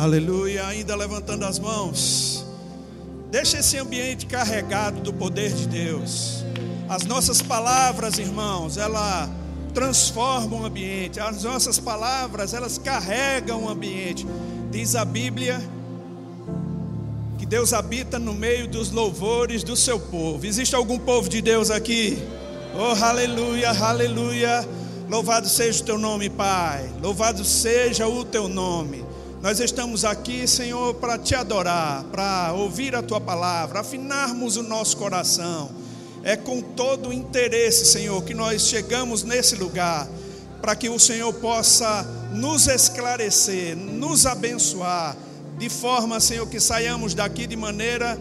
Aleluia, ainda levantando as mãos. Deixa esse ambiente carregado do poder de Deus. As nossas palavras, irmãos, ela transformam o ambiente. As nossas palavras, elas carregam o ambiente. Diz a Bíblia que Deus habita no meio dos louvores do seu povo. Existe algum povo de Deus aqui? Oh, aleluia, aleluia. Louvado seja o teu nome, Pai. Louvado seja o teu nome. Nós estamos aqui, Senhor, para te adorar, para ouvir a tua palavra, afinarmos o nosso coração. É com todo o interesse, Senhor, que nós chegamos nesse lugar, para que o Senhor possa nos esclarecer, nos abençoar, de forma, Senhor, que saiamos daqui de maneira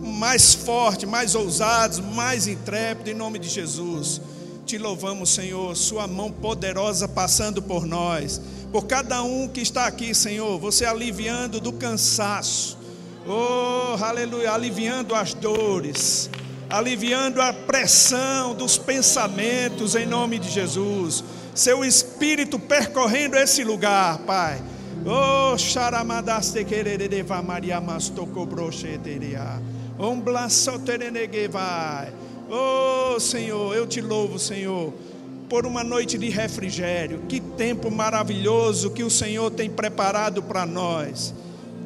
mais forte, mais ousados, mais intrépido, em nome de Jesus. Te louvamos, Senhor, Sua mão poderosa passando por nós por cada um que está aqui, Senhor, você aliviando do cansaço, oh, aleluia, aliviando as dores, aliviando a pressão dos pensamentos em nome de Jesus, seu espírito percorrendo esse lugar, Pai. Oh, xaramadaste querereva Maria mastoko brocheteria. vai. Oh, Senhor, eu te louvo, Senhor por uma noite de refrigério. Que tempo maravilhoso que o Senhor tem preparado para nós.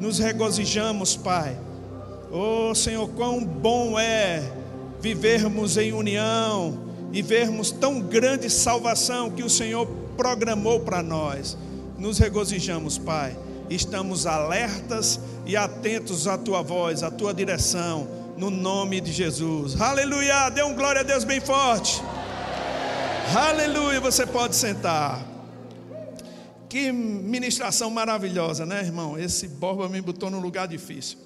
Nos regozijamos, Pai. Oh, Senhor, quão bom é vivermos em união e vermos tão grande salvação que o Senhor programou para nós. Nos regozijamos, Pai. Estamos alertas e atentos à tua voz, à tua direção, no nome de Jesus. Aleluia! Dê um glória a Deus bem forte. Aleluia, você pode sentar. Que ministração maravilhosa, né, irmão? Esse Borba me botou num lugar difícil.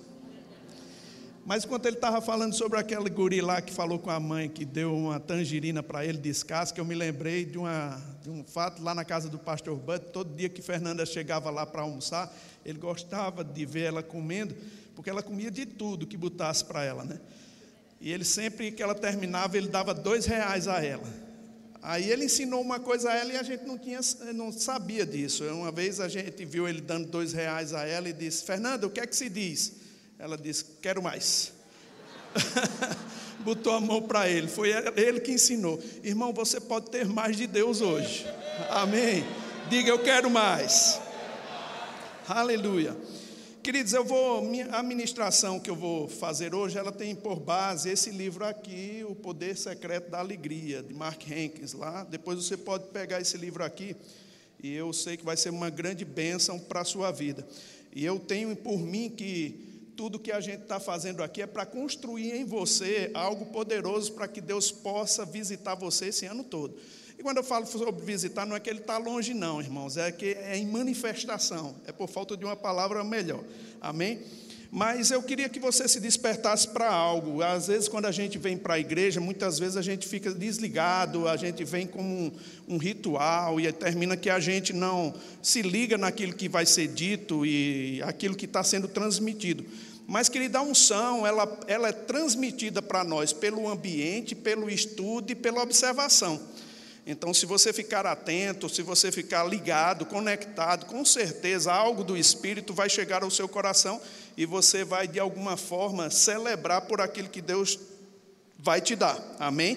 Mas enquanto ele estava falando sobre aquele guri lá que falou com a mãe, que deu uma tangerina para ele descasca, eu me lembrei de, uma, de um fato lá na casa do pastor Bud. Todo dia que Fernanda chegava lá para almoçar, ele gostava de ver ela comendo, porque ela comia de tudo que botasse para ela, né? E ele sempre que ela terminava, ele dava dois reais a ela. Aí ele ensinou uma coisa a ela e a gente não, tinha, não sabia disso. Uma vez a gente viu ele dando dois reais a ela e disse: Fernanda, o que é que se diz? Ela disse: Quero mais. Botou a mão para ele. Foi ele que ensinou. Irmão, você pode ter mais de Deus hoje. Amém. Diga: Eu quero mais. Aleluia. Queridos, eu vou, a ministração que eu vou fazer hoje, ela tem por base esse livro aqui, O Poder Secreto da Alegria, de Mark Hankins, lá. Depois você pode pegar esse livro aqui, e eu sei que vai ser uma grande bênção para a sua vida. E eu tenho por mim que tudo que a gente está fazendo aqui é para construir em você algo poderoso para que Deus possa visitar você esse ano todo. E quando eu falo sobre visitar, não é que ele está longe, não, irmãos, é que é em manifestação, é por falta de uma palavra melhor. Amém? Mas eu queria que você se despertasse para algo. Às vezes, quando a gente vem para a igreja, muitas vezes a gente fica desligado, a gente vem como um, um, ritual e termina que a gente não se liga naquilo que vai ser dito e aquilo que está sendo transmitido. Mas, querida, a unção, ela, ela é transmitida para nós pelo ambiente, pelo estudo e pela observação. Então, se você ficar atento, se você ficar ligado, conectado, com certeza algo do Espírito vai chegar ao seu coração e você vai, de alguma forma, celebrar por aquilo que Deus vai te dar. Amém?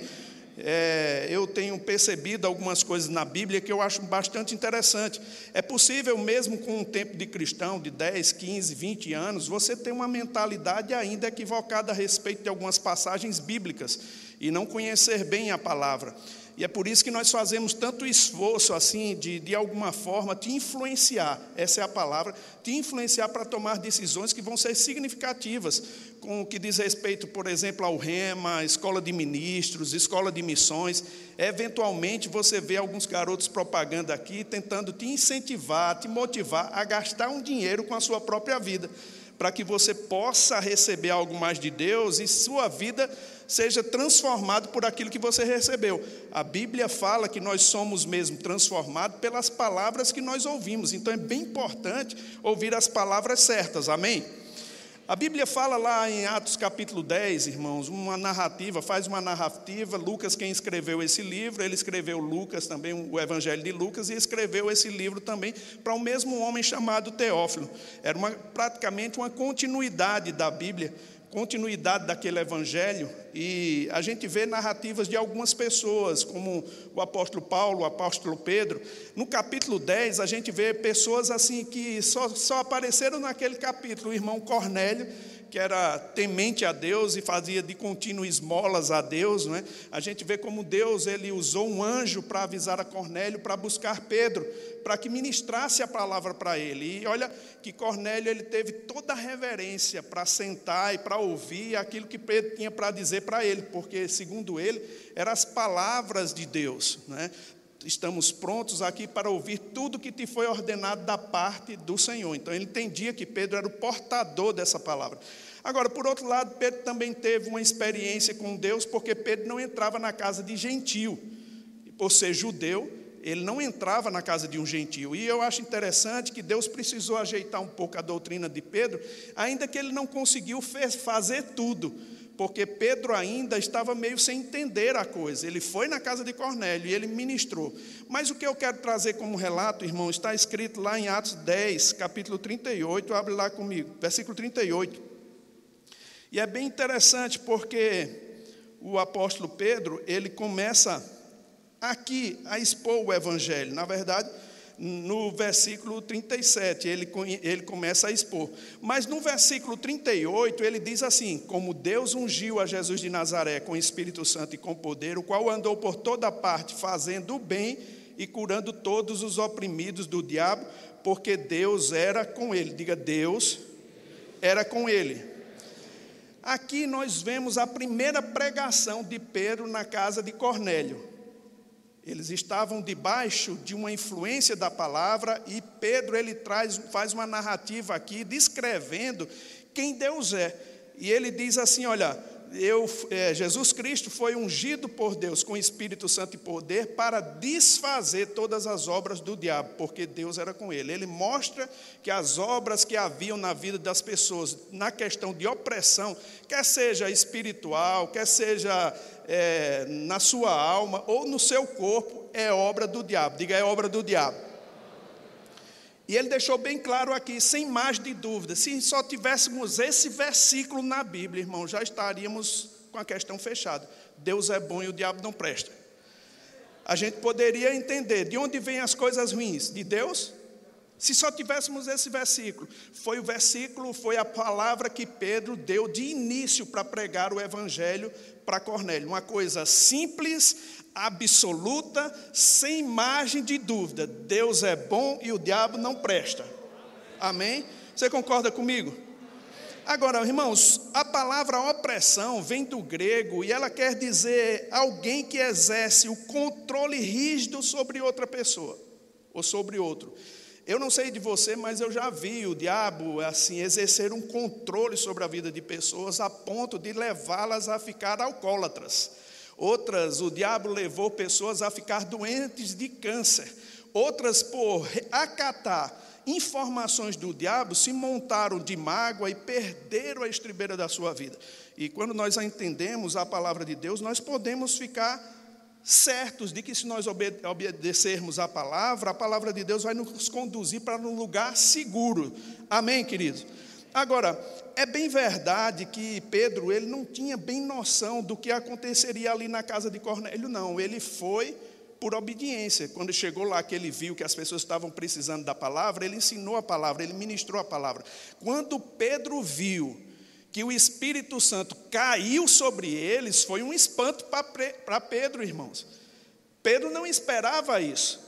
É, eu tenho percebido algumas coisas na Bíblia que eu acho bastante interessante. É possível, mesmo com um tempo de cristão, de 10, 15, 20 anos, você ter uma mentalidade ainda equivocada a respeito de algumas passagens bíblicas e não conhecer bem a palavra. E é por isso que nós fazemos tanto esforço, assim, de, de alguma forma, te influenciar, essa é a palavra, te influenciar para tomar decisões que vão ser significativas, com o que diz respeito, por exemplo, ao REMA, escola de ministros, escola de missões. Eventualmente você vê alguns garotos propaganda aqui tentando te incentivar, te motivar a gastar um dinheiro com a sua própria vida, para que você possa receber algo mais de Deus e sua vida seja transformado por aquilo que você recebeu. A Bíblia fala que nós somos mesmo transformados pelas palavras que nós ouvimos. Então é bem importante ouvir as palavras certas. Amém? A Bíblia fala lá em Atos capítulo 10, irmãos, uma narrativa, faz uma narrativa. Lucas, quem escreveu esse livro, ele escreveu Lucas também, o Evangelho de Lucas, e escreveu esse livro também para o mesmo homem chamado Teófilo. Era uma, praticamente uma continuidade da Bíblia continuidade daquele evangelho e a gente vê narrativas de algumas pessoas, como o apóstolo Paulo, o apóstolo Pedro. No capítulo 10, a gente vê pessoas assim que só, só apareceram naquele capítulo. O irmão Cornélio, que era temente a Deus e fazia de contínuo esmolas a Deus, não é? A gente vê como Deus ele usou um anjo para avisar a Cornélio para buscar Pedro para que ministrasse a palavra para ele. E olha que Cornélio ele teve toda a reverência para sentar e para ouvir aquilo que Pedro tinha para dizer para ele, porque segundo ele eram as palavras de Deus, né? Estamos prontos aqui para ouvir tudo que te foi ordenado da parte do Senhor. Então ele entendia que Pedro era o portador dessa palavra. Agora, por outro lado, Pedro também teve uma experiência com Deus, porque Pedro não entrava na casa de gentil. Por ser judeu, ele não entrava na casa de um gentio. E eu acho interessante que Deus precisou ajeitar um pouco a doutrina de Pedro, ainda que ele não conseguiu fazer tudo, porque Pedro ainda estava meio sem entender a coisa. Ele foi na casa de Cornélio e ele ministrou. Mas o que eu quero trazer como relato, irmão, está escrito lá em Atos 10, capítulo 38, abre lá comigo, versículo 38. E é bem interessante porque o apóstolo Pedro, ele começa aqui a expor o Evangelho. Na verdade, no versículo 37, ele, ele começa a expor. Mas no versículo 38, ele diz assim: Como Deus ungiu a Jesus de Nazaré com o Espírito Santo e com poder, o qual andou por toda parte fazendo o bem e curando todos os oprimidos do diabo, porque Deus era com ele. Diga, Deus era com ele. Aqui nós vemos a primeira pregação de Pedro na casa de Cornélio. Eles estavam debaixo de uma influência da palavra e Pedro ele traz, faz uma narrativa aqui descrevendo quem Deus é. E ele diz assim: olha, eu, é, Jesus Cristo foi ungido por Deus com Espírito Santo e poder para desfazer todas as obras do diabo, porque Deus era com ele. Ele mostra que as obras que haviam na vida das pessoas, na questão de opressão, quer seja espiritual, quer seja é, na sua alma ou no seu corpo, é obra do diabo. Diga, é obra do diabo. E ele deixou bem claro aqui, sem mais de dúvida, se só tivéssemos esse versículo na Bíblia, irmão, já estaríamos com a questão fechada. Deus é bom e o diabo não presta. A gente poderia entender de onde vêm as coisas ruins? De Deus? Se só tivéssemos esse versículo, foi o versículo, foi a palavra que Pedro deu de início para pregar o evangelho para Cornélio, uma coisa simples, absoluta, sem margem de dúvida. Deus é bom e o diabo não presta. Amém? Você concorda comigo? Agora, irmãos, a palavra opressão vem do grego e ela quer dizer alguém que exerce o controle rígido sobre outra pessoa ou sobre outro. Eu não sei de você, mas eu já vi o diabo assim exercer um controle sobre a vida de pessoas a ponto de levá-las a ficar alcoólatras. Outras, o diabo levou pessoas a ficar doentes de câncer. Outras, por acatar informações do diabo, se montaram de mágoa e perderam a estribeira da sua vida. E quando nós entendemos a palavra de Deus, nós podemos ficar certos de que se nós obedecermos a palavra, a palavra de Deus vai nos conduzir para um lugar seguro. Amém, queridos? Agora, é bem verdade que Pedro, ele não tinha bem noção do que aconteceria ali na casa de Cornélio, não. Ele foi por obediência. Quando chegou lá, que ele viu que as pessoas estavam precisando da palavra, ele ensinou a palavra, ele ministrou a palavra. Quando Pedro viu que o Espírito Santo caiu sobre eles, foi um espanto para Pedro, irmãos. Pedro não esperava isso.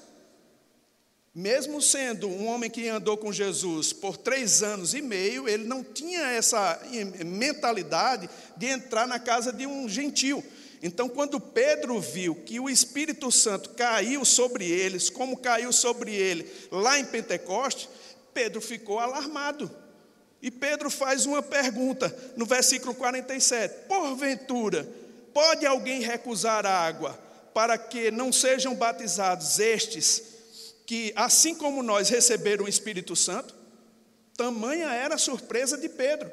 Mesmo sendo um homem que andou com Jesus por três anos e meio, ele não tinha essa mentalidade de entrar na casa de um gentil. Então, quando Pedro viu que o Espírito Santo caiu sobre eles, como caiu sobre ele lá em Pentecoste, Pedro ficou alarmado. E Pedro faz uma pergunta no versículo 47: Porventura, pode alguém recusar a água para que não sejam batizados estes? Que, assim como nós receberam o Espírito Santo, tamanha era a surpresa de Pedro.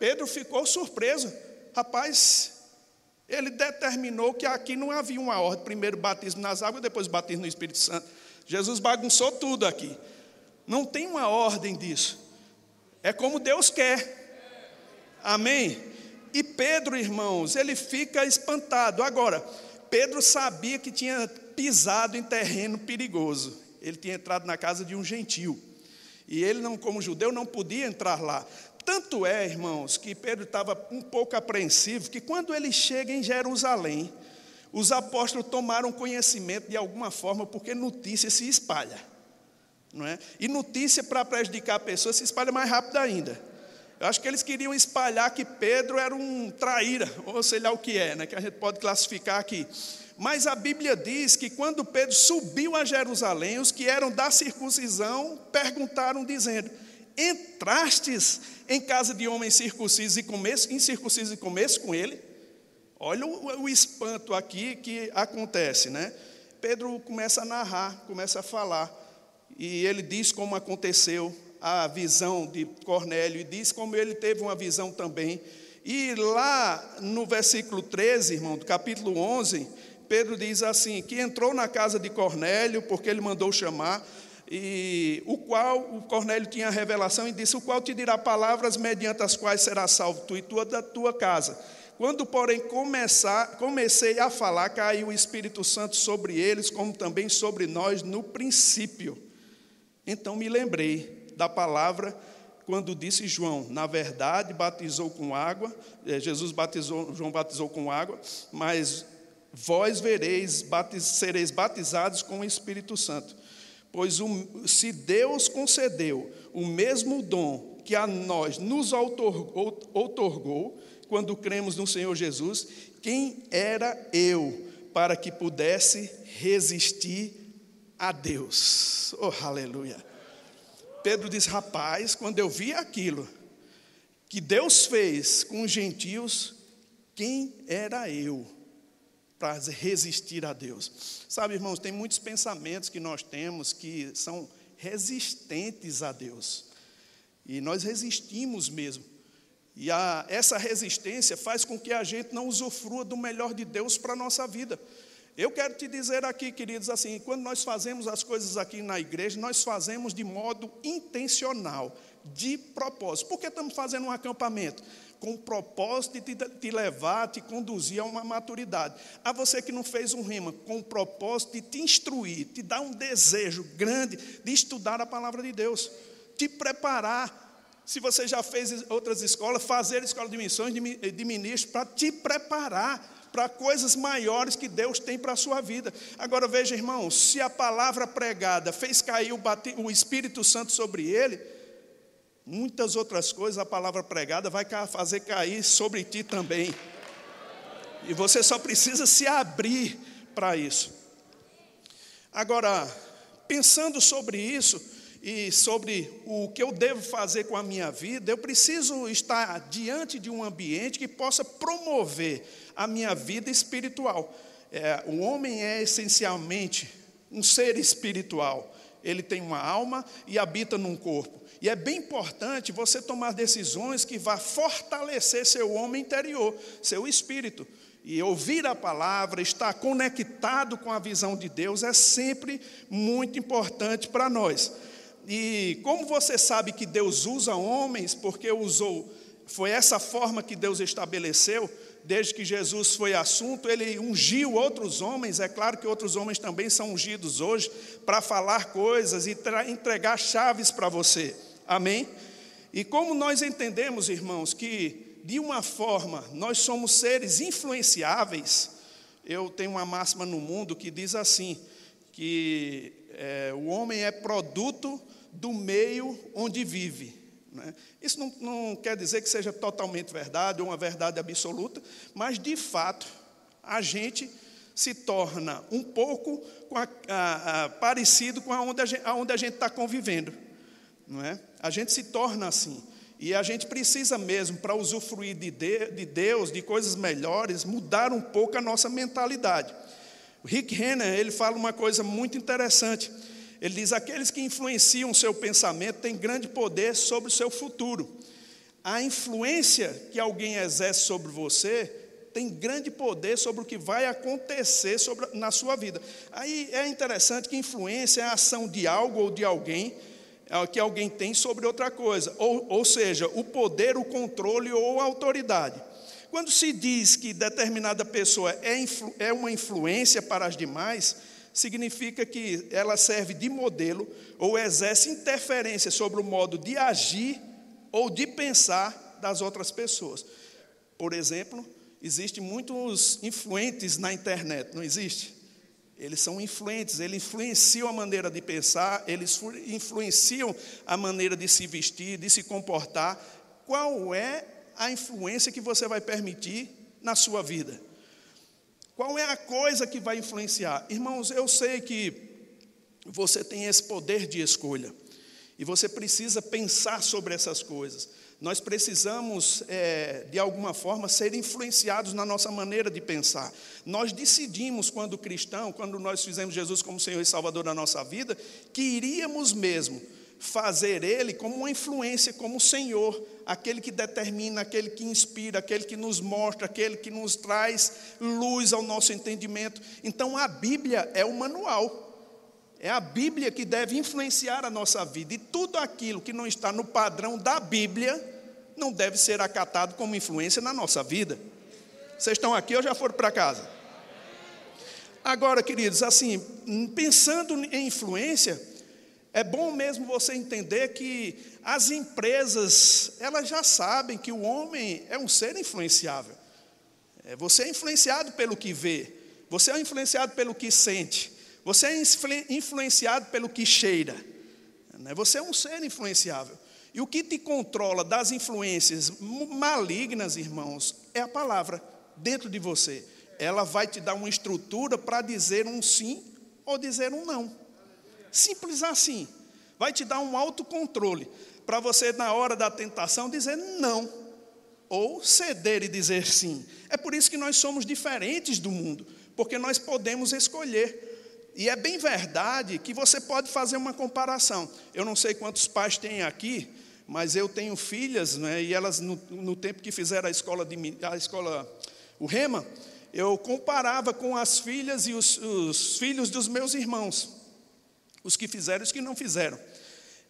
Pedro ficou surpreso. Rapaz, ele determinou que aqui não havia uma ordem: primeiro batismo nas águas, depois batismo no Espírito Santo. Jesus bagunçou tudo aqui. Não tem uma ordem disso. É como Deus quer. Amém? E Pedro, irmãos, ele fica espantado. Agora, Pedro sabia que tinha pisado em terreno perigoso. Ele tinha entrado na casa de um gentil. E ele, não, como judeu, não podia entrar lá. Tanto é, irmãos, que Pedro estava um pouco apreensivo, que quando ele chega em Jerusalém, os apóstolos tomaram conhecimento de alguma forma, porque notícia se espalha. Não é? E notícia para prejudicar a pessoa se espalha mais rápido ainda. Eu acho que eles queriam espalhar que Pedro era um traíra, ou sei lá o que é, né, que a gente pode classificar aqui. Mas a Bíblia diz que quando Pedro subiu a Jerusalém, os que eram da circuncisão perguntaram, dizendo: Entrastes em casa de homens circuncisos e começo, incircuncisos e começo com ele? Olha o, o espanto aqui que acontece, né? Pedro começa a narrar, começa a falar, e ele diz como aconteceu a visão de Cornélio, e diz como ele teve uma visão também. E lá no versículo 13, irmão, do capítulo 11, Pedro diz assim: que entrou na casa de Cornélio, porque ele mandou chamar, e o qual o Cornélio tinha a revelação e disse: O qual te dirá palavras mediante as quais será salvo tu e tua da tua casa. Quando, porém, começar, comecei a falar, caiu o Espírito Santo sobre eles, como também sobre nós no princípio. Então me lembrei da palavra quando disse João, na verdade, batizou com água, eh, Jesus batizou, João batizou com água, mas vós vereis, batiz, sereis batizados com o Espírito Santo. Pois o, se Deus concedeu o mesmo dom que a nós nos outorgou, quando cremos no Senhor Jesus, quem era eu para que pudesse resistir a Deus? Oh, aleluia! Pedro diz: rapaz, quando eu vi aquilo que Deus fez com os gentios, quem era eu? Para resistir a Deus. Sabe, irmãos, tem muitos pensamentos que nós temos que são resistentes a Deus. E nós resistimos mesmo. E a, essa resistência faz com que a gente não usufrua do melhor de Deus para a nossa vida. Eu quero te dizer aqui, queridos, assim, quando nós fazemos as coisas aqui na igreja, nós fazemos de modo intencional, de propósito. Por que estamos fazendo um acampamento? Com o propósito de te levar, te conduzir a uma maturidade. A você que não fez um rima, com o propósito de te instruir, te dar um desejo grande de estudar a palavra de Deus, te preparar. Se você já fez outras escolas, fazer escola de missões, de ministro, para te preparar para coisas maiores que Deus tem para a sua vida. Agora veja, irmão, se a palavra pregada fez cair o Espírito Santo sobre ele, muitas outras coisas a palavra pregada vai fazer cair sobre ti também. E você só precisa se abrir para isso. Agora, pensando sobre isso e sobre o que eu devo fazer com a minha vida, eu preciso estar diante de um ambiente que possa promover a minha vida espiritual. É, o homem é essencialmente um ser espiritual. Ele tem uma alma e habita num corpo. E é bem importante você tomar decisões que vá fortalecer seu homem interior, seu espírito. E ouvir a palavra, estar conectado com a visão de Deus é sempre muito importante para nós. E como você sabe que Deus usa homens, porque usou, foi essa forma que Deus estabeleceu, desde que Jesus foi assunto, ele ungiu outros homens, é claro que outros homens também são ungidos hoje, para falar coisas e entregar chaves para você. Amém? E como nós entendemos, irmãos, que de uma forma nós somos seres influenciáveis, eu tenho uma máxima no mundo que diz assim: que é, o homem é produto do meio onde vive. Né? Isso não, não quer dizer que seja totalmente verdade ou uma verdade absoluta, mas de fato a gente se torna um pouco a, a, a, parecido com aonde a gente está convivendo não é? A gente se torna assim. E a gente precisa mesmo, para usufruir de, de Deus, de coisas melhores, mudar um pouco a nossa mentalidade. O Rick Renner, ele fala uma coisa muito interessante. Ele diz: aqueles que influenciam o seu pensamento têm grande poder sobre o seu futuro. A influência que alguém exerce sobre você tem grande poder sobre o que vai acontecer sobre, na sua vida. Aí é interessante que influência é a ação de algo ou de alguém que alguém tem sobre outra coisa, ou, ou seja, o poder, o controle ou a autoridade. Quando se diz que determinada pessoa é, influ, é uma influência para as demais, significa que ela serve de modelo ou exerce interferência sobre o modo de agir ou de pensar das outras pessoas. Por exemplo, existem muitos influentes na internet, não existe? Eles são influentes, eles influenciam a maneira de pensar, eles influenciam a maneira de se vestir, de se comportar. Qual é a influência que você vai permitir na sua vida? Qual é a coisa que vai influenciar? Irmãos, eu sei que você tem esse poder de escolha e você precisa pensar sobre essas coisas nós precisamos, é, de alguma forma, ser influenciados na nossa maneira de pensar. Nós decidimos, quando cristão, quando nós fizemos Jesus como Senhor e Salvador da nossa vida, que iríamos mesmo fazer Ele como uma influência, como Senhor, aquele que determina, aquele que inspira, aquele que nos mostra, aquele que nos traz luz ao nosso entendimento. Então, a Bíblia é o manual. É a Bíblia que deve influenciar a nossa vida. E tudo aquilo que não está no padrão da Bíblia não deve ser acatado como influência na nossa vida. Vocês estão aqui ou já foram para casa? Agora, queridos, assim, pensando em influência, é bom mesmo você entender que as empresas, elas já sabem que o homem é um ser influenciável. É, você é influenciado pelo que vê, você é influenciado pelo que sente, você é influenciado pelo que cheira. Né? Você é um ser influenciável. E o que te controla das influências malignas, irmãos, é a palavra dentro de você. Ela vai te dar uma estrutura para dizer um sim ou dizer um não. Simples assim. Vai te dar um autocontrole para você, na hora da tentação, dizer não. Ou ceder e dizer sim. É por isso que nós somos diferentes do mundo, porque nós podemos escolher. E é bem verdade que você pode fazer uma comparação. Eu não sei quantos pais têm aqui, mas eu tenho filhas, né, e elas, no, no, tempo que fizeram a escola, de, a escola, o Rema, eu comparava com as filhas e os, os filhos dos meus irmãos, os que fizeram e os que não fizeram.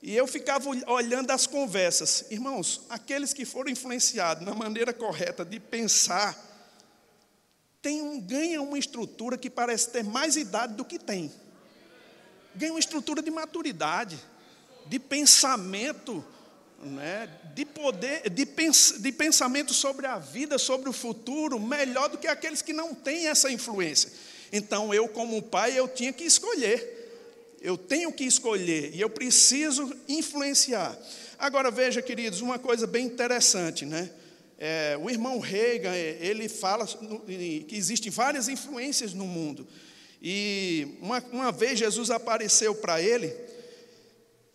E eu ficava olhando as conversas. Irmãos, aqueles que foram influenciados na maneira correta de pensar, tem um, ganham uma estrutura que parece ter mais idade do que tem. Ganham uma estrutura de maturidade, de pensamento né, de poder, de, pens, de pensamento sobre a vida, sobre o futuro, melhor do que aqueles que não têm essa influência. Então, eu, como pai, eu tinha que escolher. Eu tenho que escolher e eu preciso influenciar. Agora, veja, queridos, uma coisa bem interessante, né? É, o irmão Reagan, ele fala que existem várias influências no mundo. E uma, uma vez Jesus apareceu para ele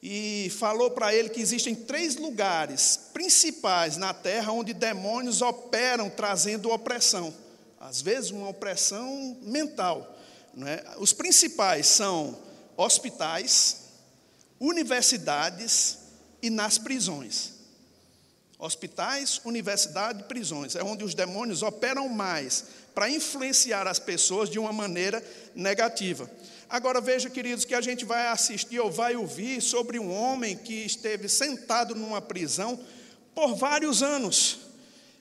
e falou para ele que existem três lugares principais na terra onde demônios operam trazendo opressão. Às vezes, uma opressão mental. É? Os principais são hospitais, universidades e nas prisões. Hospitais, universidade e prisões. É onde os demônios operam mais para influenciar as pessoas de uma maneira negativa. Agora veja, queridos, que a gente vai assistir ou vai ouvir sobre um homem que esteve sentado numa prisão por vários anos.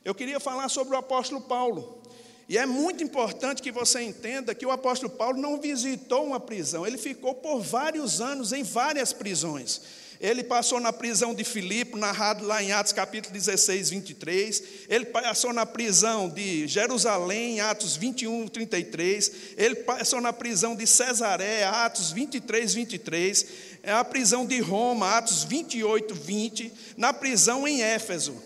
Eu queria falar sobre o apóstolo Paulo. E é muito importante que você entenda que o apóstolo Paulo não visitou uma prisão, ele ficou por vários anos em várias prisões. Ele passou na prisão de Filipe, narrado lá em Atos capítulo 16, 23. Ele passou na prisão de Jerusalém, Atos 21, 33. Ele passou na prisão de Cesaré, Atos 23, 23. É a prisão de Roma, Atos 28, 20. Na prisão em Éfeso.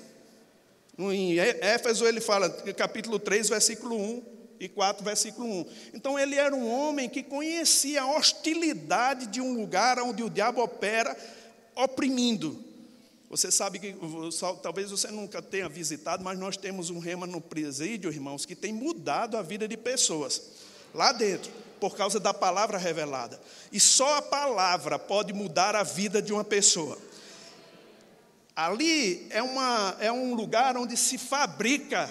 Em Éfeso ele fala, capítulo 3, versículo 1 e 4, versículo 1. Então ele era um homem que conhecia a hostilidade de um lugar onde o diabo opera oprimindo. Você sabe que, talvez você nunca tenha visitado, mas nós temos um rema no presídio, irmãos, que tem mudado a vida de pessoas lá dentro, por causa da palavra revelada. E só a palavra pode mudar a vida de uma pessoa. Ali é, uma, é um lugar onde se fabrica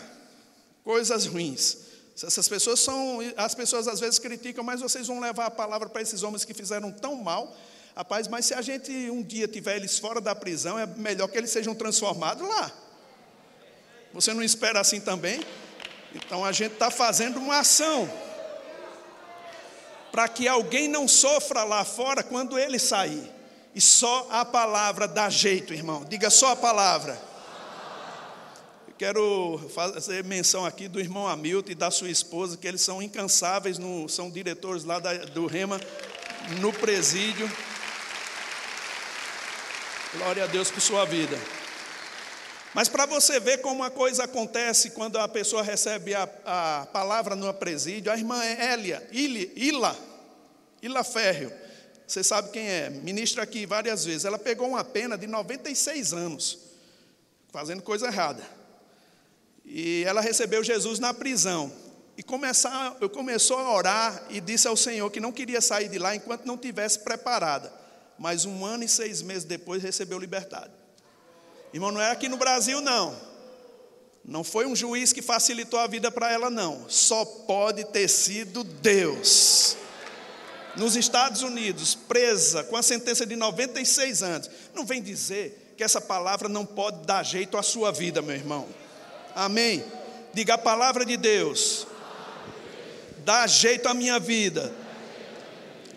coisas ruins. Essas pessoas são, as pessoas às vezes criticam, mas vocês vão levar a palavra para esses homens que fizeram tão mal. Rapaz, mas se a gente um dia tiver eles fora da prisão, é melhor que eles sejam transformados lá. Você não espera assim também? Então a gente está fazendo uma ação para que alguém não sofra lá fora quando ele sair. E só a palavra dá jeito, irmão. Diga só a palavra. Eu quero fazer menção aqui do irmão Hamilton e da sua esposa, que eles são incansáveis, no, são diretores lá da, do Rema, no presídio. Glória a Deus por sua vida. Mas para você ver como a coisa acontece quando a pessoa recebe a, a palavra no presídio, a irmã Elia, Ili, Ila, Ila Férreo, você sabe quem é, ministra aqui várias vezes, ela pegou uma pena de 96 anos, fazendo coisa errada. E ela recebeu Jesus na prisão. E começar, eu começou a orar e disse ao Senhor que não queria sair de lá enquanto não tivesse preparada. Mas um ano e seis meses depois recebeu liberdade. Irmão, não é aqui no Brasil, não. Não foi um juiz que facilitou a vida para ela, não. Só pode ter sido Deus. Nos Estados Unidos, presa com a sentença de 96 anos. Não vem dizer que essa palavra não pode dar jeito à sua vida, meu irmão. Amém. Diga a palavra de Deus. Dá jeito à minha vida.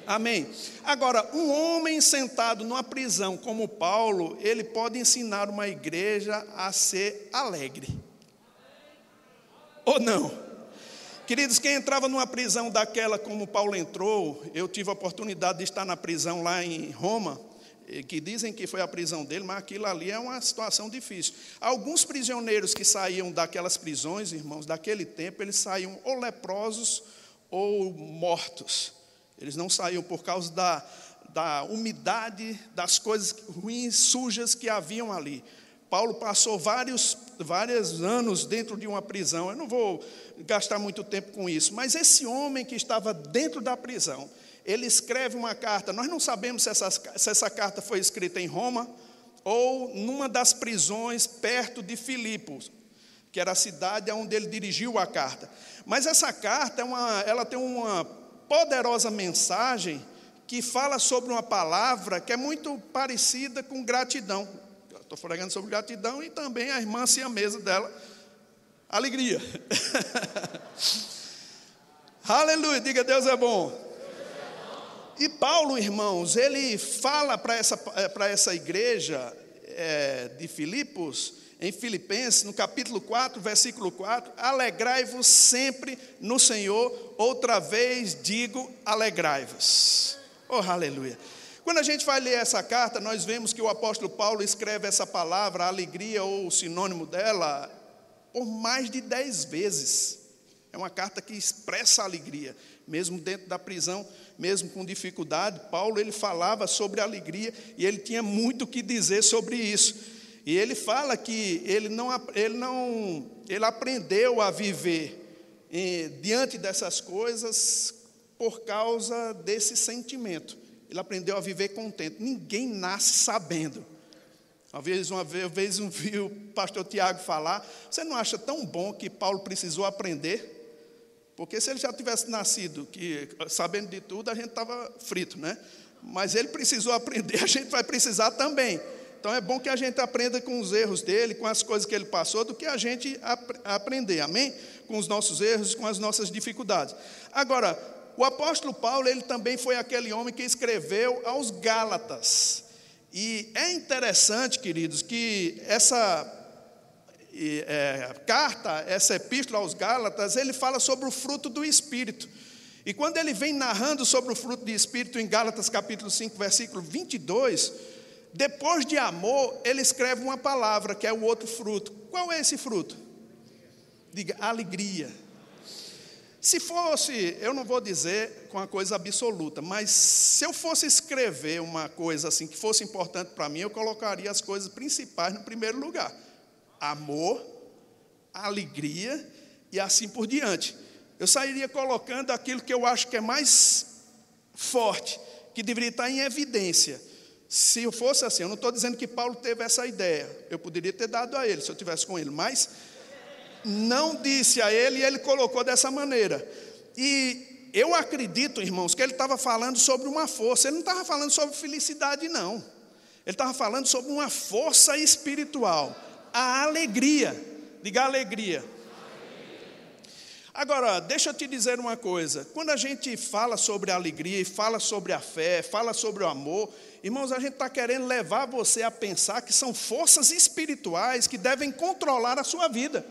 Amém. Agora, um homem sentado numa prisão como Paulo, ele pode ensinar uma igreja a ser alegre. Ou não? Queridos, quem entrava numa prisão daquela como Paulo entrou, eu tive a oportunidade de estar na prisão lá em Roma, que dizem que foi a prisão dele, mas aquilo ali é uma situação difícil. Alguns prisioneiros que saíam daquelas prisões, irmãos, daquele tempo, eles saíam ou leprosos ou mortos. Eles não saíam por causa da, da umidade, das coisas ruins, sujas que haviam ali. Paulo passou vários, vários anos dentro de uma prisão. Eu não vou gastar muito tempo com isso, mas esse homem que estava dentro da prisão, ele escreve uma carta. Nós não sabemos se essa, se essa carta foi escrita em Roma ou numa das prisões perto de Filipos, que era a cidade onde ele dirigiu a carta. Mas essa carta é uma, ela tem uma poderosa mensagem que fala sobre uma palavra que é muito parecida com gratidão. Estou falando sobre gratidão e também a irmã mesa dela, alegria. Aleluia, diga Deus é bom. E Paulo, irmãos, ele fala para essa, para essa igreja é, de Filipos em Filipenses, no capítulo 4, versículo 4, alegrai-vos sempre no Senhor, outra vez digo, alegrai-vos. Oh, aleluia. Quando a gente vai ler essa carta, nós vemos que o apóstolo Paulo escreve essa palavra, alegria ou o sinônimo dela, por mais de dez vezes. É uma carta que expressa alegria, mesmo dentro da prisão, mesmo com dificuldade. Paulo ele falava sobre alegria e ele tinha muito que dizer sobre isso. E ele fala que ele não, ele não, ele aprendeu a viver eh, diante dessas coisas por causa desse sentimento. Ele aprendeu a viver contente. Ninguém nasce sabendo. Uma vez, uma vez, uma vez eu vi o pastor Tiago falar, você não acha tão bom que Paulo precisou aprender? Porque se ele já tivesse nascido que, sabendo de tudo, a gente estava frito, né? Mas ele precisou aprender, a gente vai precisar também. Então é bom que a gente aprenda com os erros dele, com as coisas que ele passou, do que a gente ap aprender, amém? Com os nossos erros, com as nossas dificuldades. Agora, o apóstolo Paulo, ele também foi aquele homem que escreveu aos Gálatas. E é interessante, queridos, que essa é, carta, essa epístola aos Gálatas, ele fala sobre o fruto do Espírito. E quando ele vem narrando sobre o fruto do Espírito em Gálatas capítulo 5, versículo 22, depois de amor, ele escreve uma palavra, que é o outro fruto. Qual é esse fruto? Diga, alegria. Se fosse, eu não vou dizer com a coisa absoluta, mas se eu fosse escrever uma coisa assim que fosse importante para mim, eu colocaria as coisas principais no primeiro lugar: amor, alegria e assim por diante. Eu sairia colocando aquilo que eu acho que é mais forte, que deveria estar em evidência Se fosse assim, eu não estou dizendo que Paulo teve essa ideia, eu poderia ter dado a ele se eu tivesse com ele, mas não disse a ele e ele colocou dessa maneira. E eu acredito, irmãos, que ele estava falando sobre uma força, ele não estava falando sobre felicidade, não. Ele estava falando sobre uma força espiritual, a alegria. Diga alegria. Agora, deixa eu te dizer uma coisa: quando a gente fala sobre alegria, fala sobre a fé, fala sobre o amor, irmãos, a gente está querendo levar você a pensar que são forças espirituais que devem controlar a sua vida.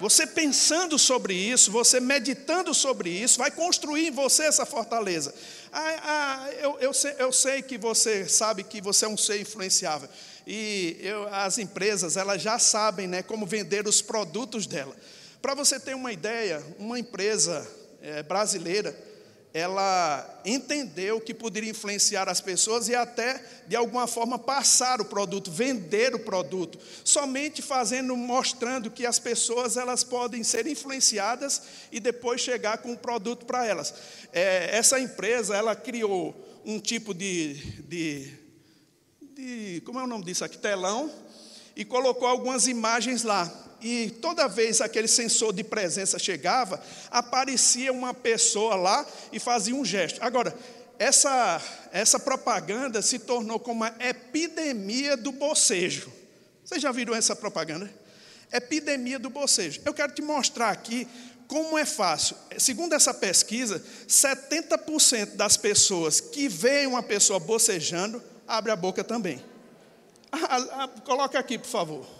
Você pensando sobre isso, você meditando sobre isso, vai construir em você essa fortaleza. Ah, ah, eu, eu, sei, eu, sei, que você sabe que você é um ser influenciável. E eu, as empresas, elas já sabem né, como vender os produtos dela. Para você ter uma ideia, uma empresa é, brasileira, ela entendeu que poderia influenciar as pessoas e até, de alguma forma, passar o produto, vender o produto, somente fazendo, mostrando que as pessoas elas podem ser influenciadas e depois chegar com o produto para elas. É, essa empresa, ela criou um tipo de, de, de, como é o nome disso aqui, telão, e colocou algumas imagens lá e toda vez aquele sensor de presença chegava, aparecia uma pessoa lá e fazia um gesto. Agora, essa, essa propaganda se tornou como uma epidemia do bocejo. Vocês já viram essa propaganda? Epidemia do bocejo. Eu quero te mostrar aqui como é fácil. Segundo essa pesquisa, 70% das pessoas que veem uma pessoa bocejando, abre a boca também. Ah, ah, coloca aqui, por favor.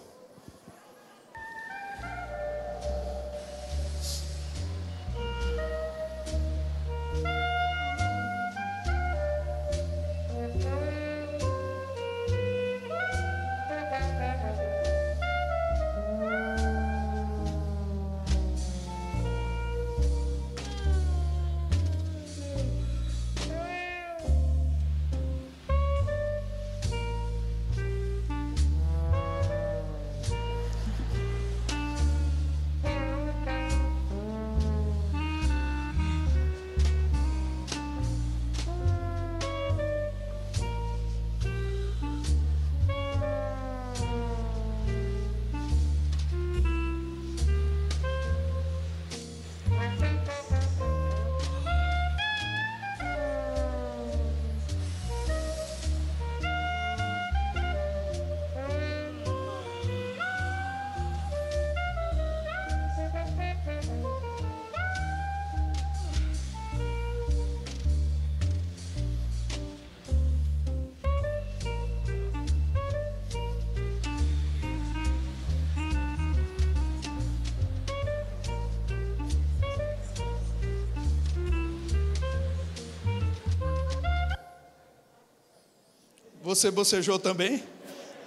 Você bocejou também?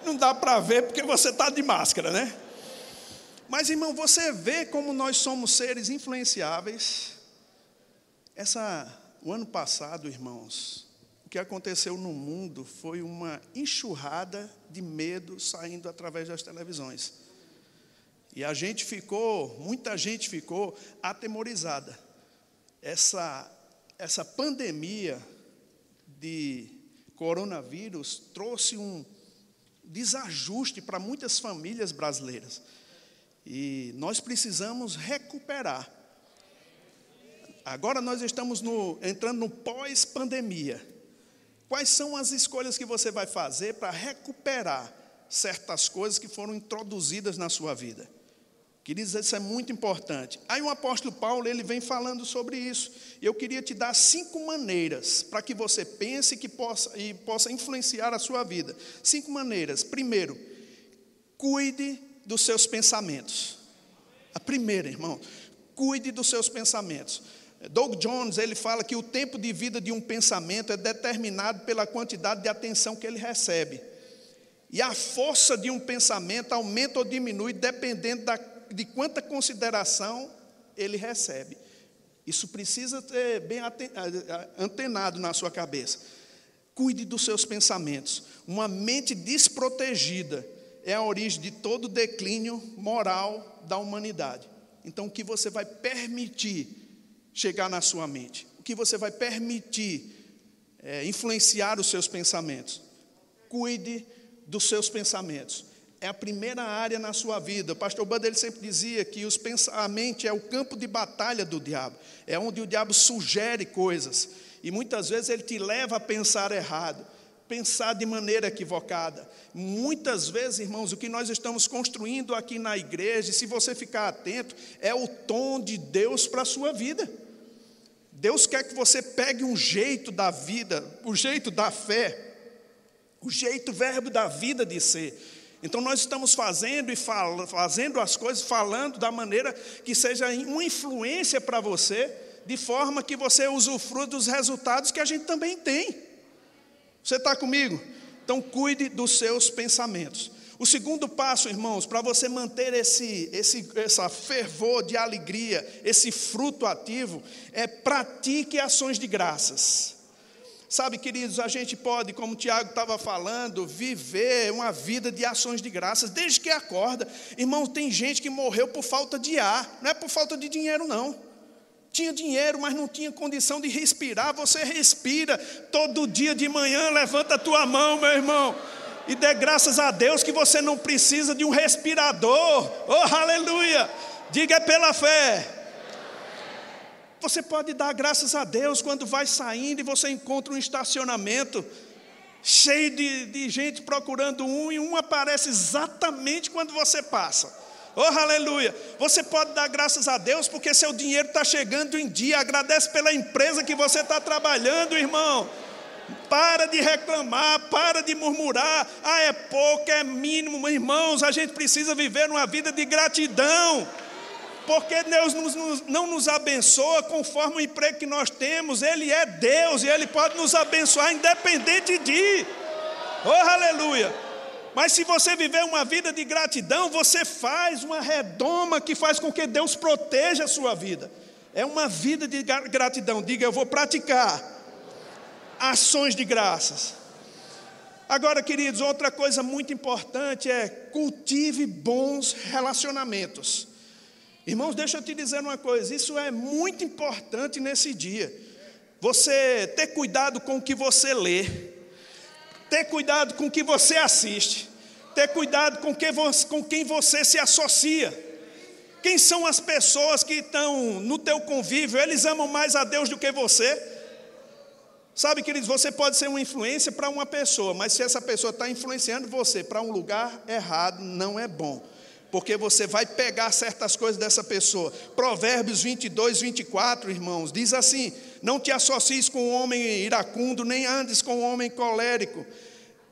Não dá para ver porque você está de máscara, né? Mas, irmão, você vê como nós somos seres influenciáveis. Essa, o ano passado, irmãos, o que aconteceu no mundo foi uma enxurrada de medo saindo através das televisões. E a gente ficou, muita gente ficou atemorizada. Essa, essa pandemia de coronavírus trouxe um desajuste para muitas famílias brasileiras. E nós precisamos recuperar. Agora nós estamos no, entrando no pós-pandemia. Quais são as escolhas que você vai fazer para recuperar certas coisas que foram introduzidas na sua vida? Queridos, isso é muito importante. Aí o apóstolo Paulo, ele vem falando sobre isso. Eu queria te dar cinco maneiras para que você pense que possa, e possa influenciar a sua vida. Cinco maneiras. Primeiro, cuide dos seus pensamentos. A primeira, irmão, cuide dos seus pensamentos. Doug Jones, ele fala que o tempo de vida de um pensamento é determinado pela quantidade de atenção que ele recebe. E a força de um pensamento aumenta ou diminui dependendo da de quanta consideração ele recebe. Isso precisa ter bem antenado na sua cabeça. Cuide dos seus pensamentos. Uma mente desprotegida é a origem de todo declínio moral da humanidade. Então, o que você vai permitir chegar na sua mente? O que você vai permitir é, influenciar os seus pensamentos? cuide dos seus pensamentos. É a primeira área na sua vida. O pastor Banda ele sempre dizia que os pensamentos é o campo de batalha do diabo. É onde o diabo sugere coisas. E muitas vezes ele te leva a pensar errado, pensar de maneira equivocada. Muitas vezes, irmãos, o que nós estamos construindo aqui na igreja, se você ficar atento, é o tom de Deus para a sua vida. Deus quer que você pegue um jeito da vida, o jeito da fé, o jeito verbo da vida de ser. Então nós estamos fazendo e fal fazendo as coisas, falando da maneira que seja uma influência para você, de forma que você usufrua dos resultados que a gente também tem. Você está comigo? Então cuide dos seus pensamentos. O segundo passo, irmãos, para você manter esse, esse essa fervor de alegria, esse fruto ativo, é pratique ações de graças. Sabe, queridos, a gente pode, como o Tiago estava falando, viver uma vida de ações de graças desde que acorda. Irmão, tem gente que morreu por falta de ar, não é por falta de dinheiro, não. Tinha dinheiro, mas não tinha condição de respirar. Você respira todo dia de manhã, levanta a tua mão, meu irmão e dê graças a Deus que você não precisa de um respirador. Oh, aleluia! Diga é pela fé. Você pode dar graças a Deus quando vai saindo e você encontra um estacionamento cheio de, de gente procurando um e um aparece exatamente quando você passa. Oh, aleluia! Você pode dar graças a Deus porque seu dinheiro está chegando em dia. Agradece pela empresa que você está trabalhando, irmão. Para de reclamar, para de murmurar. Ah, é pouco, é mínimo. Irmãos, a gente precisa viver uma vida de gratidão. Porque Deus não nos abençoa conforme o emprego que nós temos. Ele é Deus e Ele pode nos abençoar independente de. Oh, aleluia! Mas se você viver uma vida de gratidão, você faz uma redoma que faz com que Deus proteja a sua vida. É uma vida de gratidão. Diga, eu vou praticar ações de graças. Agora, queridos, outra coisa muito importante é cultive bons relacionamentos. Irmãos, deixa eu te dizer uma coisa, isso é muito importante nesse dia. Você ter cuidado com o que você lê, ter cuidado com o que você assiste, ter cuidado com, que você, com quem você se associa. Quem são as pessoas que estão no teu convívio? Eles amam mais a Deus do que você? Sabe, queridos, você pode ser uma influência para uma pessoa, mas se essa pessoa está influenciando você para um lugar errado, não é bom, porque você vai pegar certas coisas dessa pessoa. Provérbios 22, 24, irmãos, diz assim: Não te associes com o homem iracundo, nem andes com o homem colérico,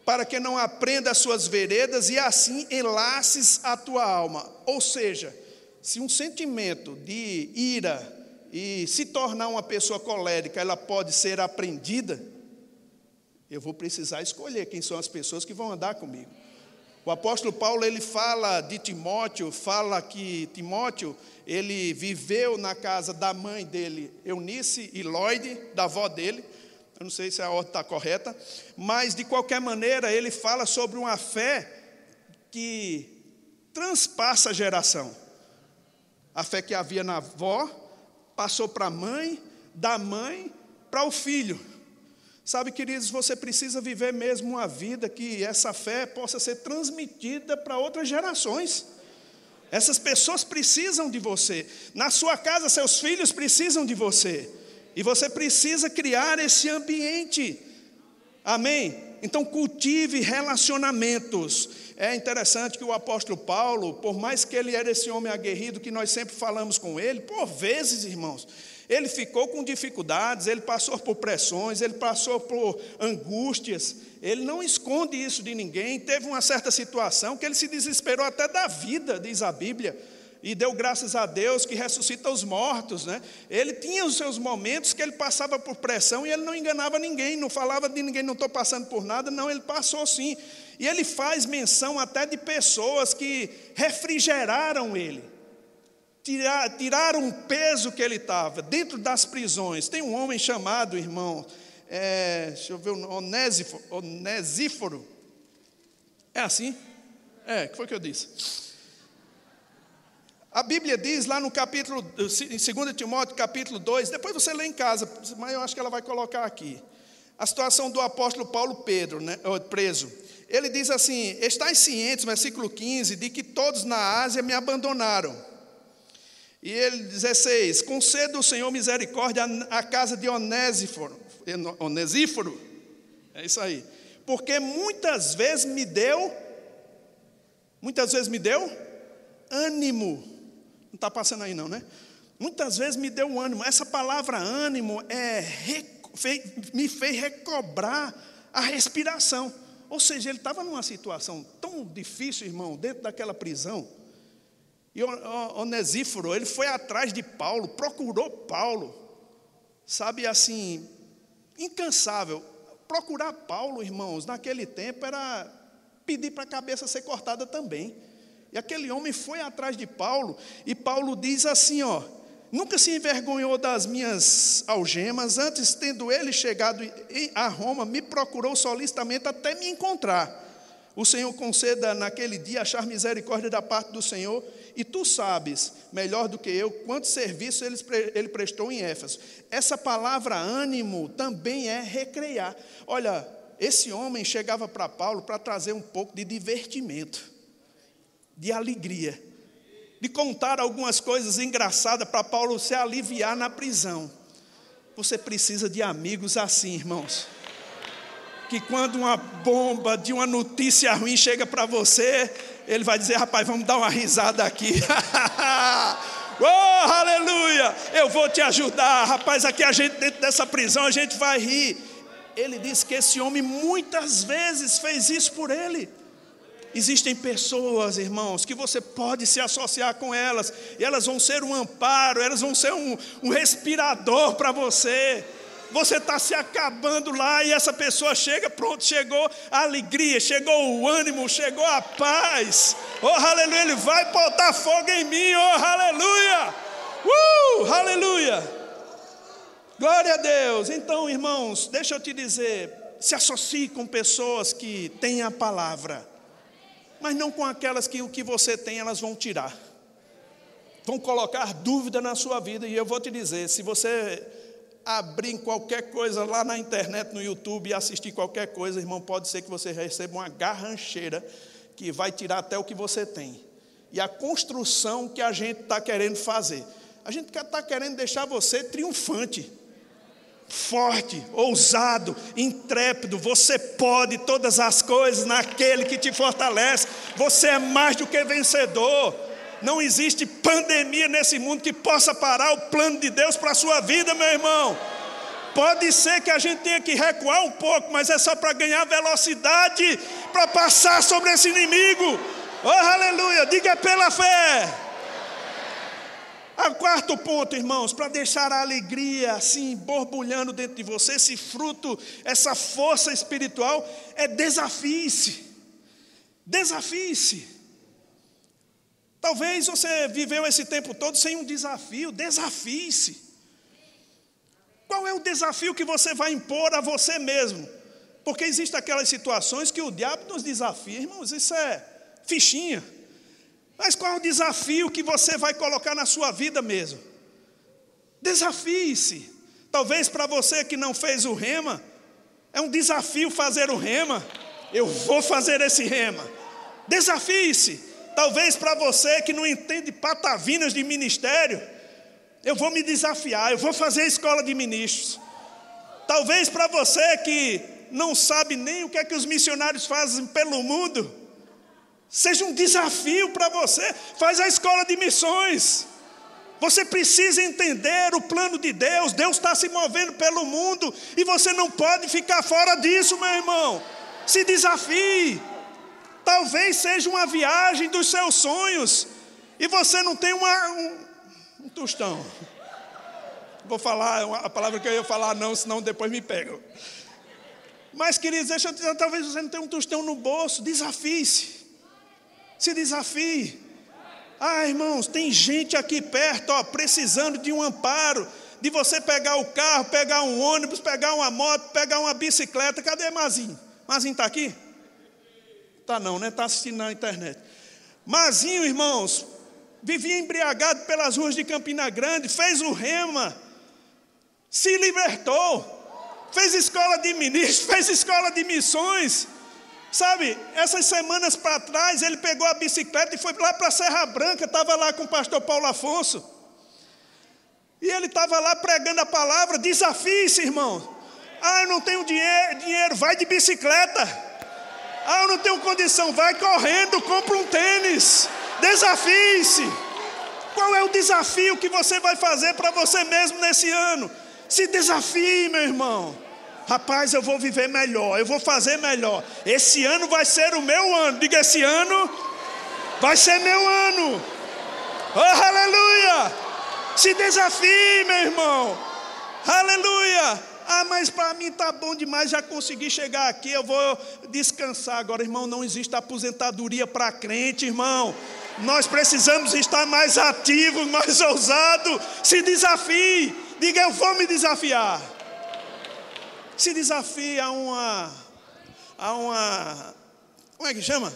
para que não aprenda as suas veredas e assim enlaces a tua alma. Ou seja, se um sentimento de ira, e se tornar uma pessoa colérica, ela pode ser aprendida, eu vou precisar escolher quem são as pessoas que vão andar comigo. O apóstolo Paulo, ele fala de Timóteo, fala que Timóteo, ele viveu na casa da mãe dele, Eunice e Lloyd, da avó dele, eu não sei se a ordem está correta, mas de qualquer maneira ele fala sobre uma fé que transpassa a geração. A fé que havia na avó, passou para a mãe, da mãe para o filho. Sabe, queridos, você precisa viver mesmo uma vida que essa fé possa ser transmitida para outras gerações. Essas pessoas precisam de você. Na sua casa, seus filhos precisam de você. E você precisa criar esse ambiente. Amém? Então, cultive relacionamentos. É interessante que o apóstolo Paulo, por mais que ele era esse homem aguerrido que nós sempre falamos com ele, por vezes, irmãos, ele ficou com dificuldades, ele passou por pressões, ele passou por angústias, ele não esconde isso de ninguém. Teve uma certa situação que ele se desesperou até da vida, diz a Bíblia e deu graças a Deus que ressuscita os mortos, né? Ele tinha os seus momentos que ele passava por pressão e ele não enganava ninguém, não falava de ninguém, não estou passando por nada, não, ele passou sim. E ele faz menção até de pessoas que refrigeraram ele, tiraram o peso que ele estava, dentro das prisões. Tem um homem chamado, irmão, é, deixa eu ver, Onésiforo, Onésíforo. É assim? É, que foi que eu disse? A Bíblia diz lá no capítulo, em 2 Timóteo, capítulo 2, depois você lê em casa, mas eu acho que ela vai colocar aqui. a situação do apóstolo Paulo Pedro, né, preso. Ele diz assim: Estais cientes, versículo 15, de que todos na Ásia me abandonaram. E ele, 16: Conceda o Senhor misericórdia à casa de Onésiforo, Onesíforo, é isso aí, porque muitas vezes me deu, muitas vezes me deu ânimo, não está passando aí não, né? Muitas vezes me deu ânimo, essa palavra ânimo é me fez recobrar a respiração. Ou seja, ele estava numa situação tão difícil, irmão, dentro daquela prisão. E Onesíforo, ele foi atrás de Paulo, procurou Paulo, sabe assim, incansável. Procurar Paulo, irmãos, naquele tempo era pedir para a cabeça ser cortada também. E aquele homem foi atrás de Paulo, e Paulo diz assim: ó, nunca se envergonhou das minhas algemas, antes, tendo ele chegado a Roma, me procurou solicitamente até me encontrar. O Senhor conceda naquele dia achar misericórdia da parte do Senhor, e tu sabes, melhor do que eu, quanto serviço ele, ele prestou em Éfeso. Essa palavra ânimo também é recrear. Olha, esse homem chegava para Paulo para trazer um pouco de divertimento, de alegria de contar algumas coisas engraçadas para Paulo se aliviar na prisão. Você precisa de amigos assim, irmãos. Que quando uma bomba de uma notícia ruim chega para você, ele vai dizer: rapaz, vamos dar uma risada aqui. oh, aleluia! Eu vou te ajudar, rapaz. Aqui a gente, dentro dessa prisão, a gente vai rir. Ele disse que esse homem muitas vezes fez isso por ele. Existem pessoas, irmãos, que você pode se associar com elas, e elas vão ser um amparo, elas vão ser um, um respirador para você. Você está se acabando lá e essa pessoa chega, pronto, chegou a alegria, chegou o ânimo, chegou a paz. Oh, aleluia, ele vai botar fogo em mim, oh, aleluia. Uh, aleluia. Glória a Deus. Então, irmãos, deixa eu te dizer, se associe com pessoas que têm a palavra mas não com aquelas que o que você tem elas vão tirar. Vão colocar dúvida na sua vida, e eu vou te dizer: se você abrir qualquer coisa lá na internet, no YouTube e assistir qualquer coisa, irmão, pode ser que você receba uma garrancheira que vai tirar até o que você tem. E a construção que a gente está querendo fazer. A gente está querendo deixar você triunfante forte, ousado, intrépido. Você pode todas as coisas naquele que te fortalece. Você é mais do que vencedor. Não existe pandemia nesse mundo que possa parar o plano de Deus para a sua vida, meu irmão. Pode ser que a gente tenha que recuar um pouco, mas é só para ganhar velocidade, para passar sobre esse inimigo. Oh, aleluia! Diga pela fé. O quarto ponto, irmãos, para deixar a alegria assim borbulhando dentro de você, esse fruto, essa força espiritual, é desafie-se. Desafie-se. Talvez você viveu esse tempo todo sem um desafio, desafie-se. Qual é o desafio que você vai impor a você mesmo? Porque existem aquelas situações que o diabo nos desafia, irmãos, isso é fichinha. Mas qual é o desafio que você vai colocar na sua vida mesmo? Desafie-se. Talvez para você que não fez o rema, é um desafio fazer o rema. Eu vou fazer esse rema. Desafie-se. Talvez para você que não entende patavinas de ministério, eu vou me desafiar, eu vou fazer a escola de ministros. Talvez para você que não sabe nem o que é que os missionários fazem pelo mundo, Seja um desafio para você. Faz a escola de missões. Você precisa entender o plano de Deus. Deus está se movendo pelo mundo e você não pode ficar fora disso, meu irmão. Se desafie. Talvez seja uma viagem dos seus sonhos e você não tem uma, um, um tostão. Vou falar a palavra que eu ia falar, não, senão depois me pegam. Mas, queridos, deixa eu dizer, talvez você não tenha um tostão no bolso, desafie-se. Se desafie. Ah, irmãos, tem gente aqui perto, ó, precisando de um amparo, de você pegar o carro, pegar um ônibus, pegar uma moto, pegar uma bicicleta. Cadê Mazinho? Mazinho está aqui? Tá não, né? Está assistindo na internet. Mazinho, irmãos, vivia embriagado pelas ruas de Campina Grande, fez o rema, se libertou. fez escola de ministro, fez escola de missões. Sabe, essas semanas para trás ele pegou a bicicleta e foi lá para Serra Branca, estava lá com o pastor Paulo Afonso. E ele estava lá pregando a palavra, desafie-se, irmão. Ah, eu não tenho dinheiro, dinheiro, vai de bicicleta. Ah, eu não tenho condição, vai correndo, compra um tênis. Desafie-se. Qual é o desafio que você vai fazer para você mesmo nesse ano? Se desafie, meu irmão. Rapaz, eu vou viver melhor, eu vou fazer melhor. Esse ano vai ser o meu ano. Diga, esse ano vai ser meu ano. Oh, aleluia! Se desafie, meu irmão. Aleluia! Ah, mas para mim tá bom demais, já consegui chegar aqui, eu vou descansar. Agora, irmão, não existe aposentadoria para crente, irmão. Nós precisamos estar mais ativos, mais ousados. Se desafie. Diga, eu vou me desafiar. Se desafie a uma. A uma. Como é que chama?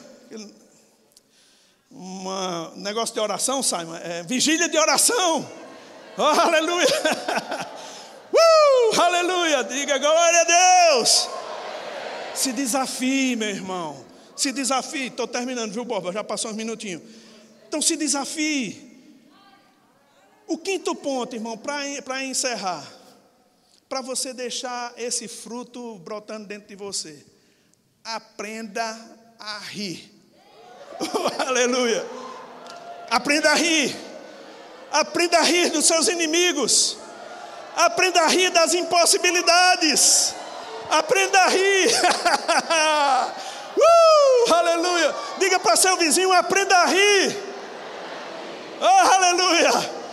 Um negócio de oração, Simon. É, vigília de oração. Oh, aleluia. Aleluia. Diga glória a Deus. Se desafie, meu irmão. Se desafie. Estou terminando, viu, Boba? Já passou uns minutinhos. Então se desafie. O quinto ponto, irmão, para encerrar. Para você deixar esse fruto brotando dentro de você. Aprenda a rir. Oh, aleluia. Aprenda a rir. Aprenda a rir dos seus inimigos. Aprenda a rir das impossibilidades. Aprenda a rir. uh, aleluia. Diga para seu vizinho: aprenda a rir. Oh, aleluia.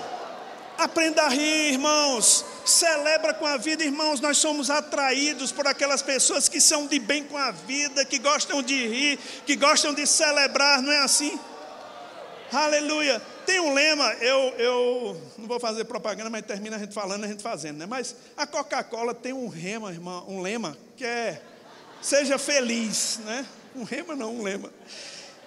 Aprenda a rir, irmãos. Celebra com a vida, irmãos. Nós somos atraídos por aquelas pessoas que são de bem com a vida, que gostam de rir, que gostam de celebrar, não é assim? Aleluia. Tem um lema, eu, eu não vou fazer propaganda, mas termina a gente falando, a gente fazendo, né? Mas a Coca-Cola tem um rema, irmão, um lema que é seja feliz, né? Um rema não, um lema.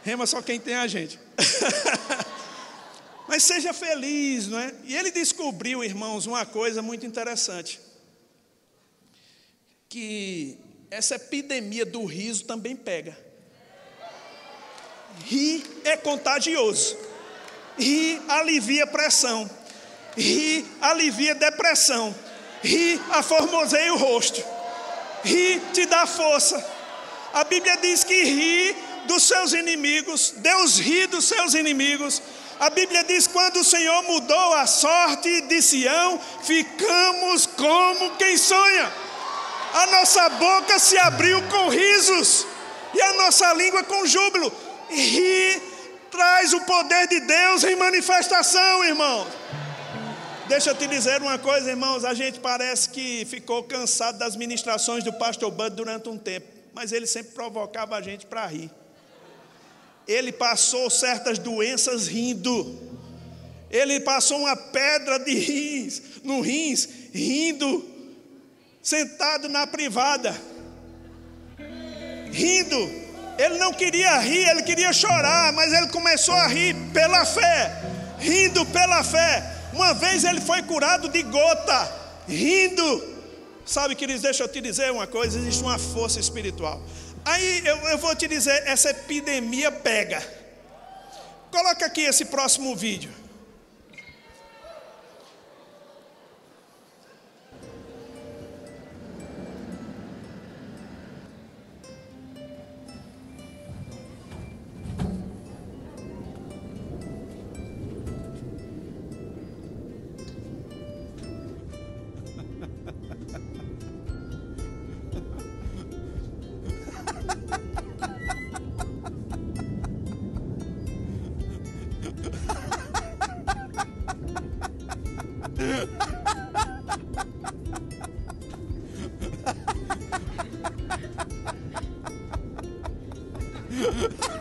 Rema só quem tem a gente. mas seja feliz, não é? E ele descobriu, irmãos, uma coisa muito interessante. Que essa epidemia do riso também pega. Rir é contagioso. Rir alivia pressão. Rir alivia depressão. Rir aformoseia o rosto. Rir te dá força. A Bíblia diz que ri dos seus inimigos, Deus ri dos seus inimigos. A Bíblia diz: quando o Senhor mudou a sorte de Sião, ficamos como quem sonha. A nossa boca se abriu com risos, e a nossa língua com júbilo. Ri traz o poder de Deus em manifestação, irmãos. Deixa eu te dizer uma coisa, irmãos. A gente parece que ficou cansado das ministrações do pastor Bud durante um tempo, mas ele sempre provocava a gente para rir. Ele passou certas doenças rindo. Ele passou uma pedra de rins, no rins, rindo, sentado na privada, rindo. Ele não queria rir, ele queria chorar, mas ele começou a rir pela fé, rindo pela fé. Uma vez ele foi curado de gota, rindo. Sabe, queridos, deixa eu te dizer uma coisa: existe uma força espiritual. Aí eu, eu vou te dizer: essa epidemia pega. Coloca aqui esse próximo vídeo. Ha ha ha!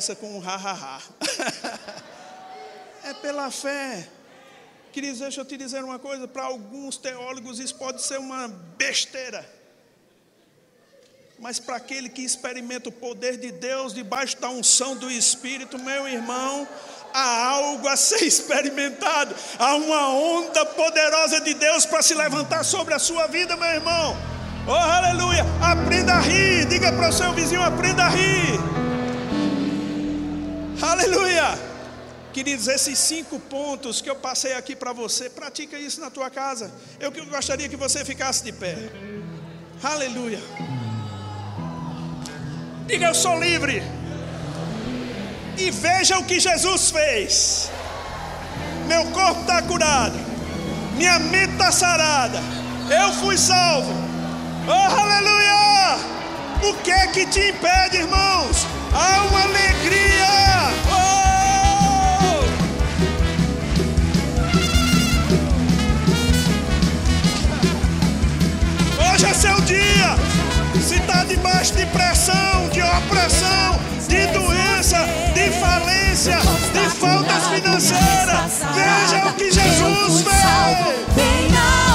começa com um ha-ha-ha. é pela fé. Queridos, deixa eu te dizer uma coisa: para alguns teólogos isso pode ser uma besteira. Mas para aquele que experimenta o poder de Deus debaixo da unção do Espírito, meu irmão, há algo a ser experimentado, há uma onda poderosa de Deus para se levantar sobre a sua vida, meu irmão. Oh, aleluia! Aprenda a rir, diga para o seu vizinho: aprenda a rir. Aleluia! Queridos, esses cinco pontos que eu passei aqui para você, pratica isso na tua casa. Eu gostaria que você ficasse de pé. Aleluia. Diga eu sou livre. E veja o que Jesus fez. Meu corpo está curado. Minha mente está sarada. Eu fui salvo. Oh, aleluia! O que é que te impede, irmãos? Há uma alegria de pressão, de opressão, de doença, de falência, de faltas financeiras. Veja o que Jesus fez.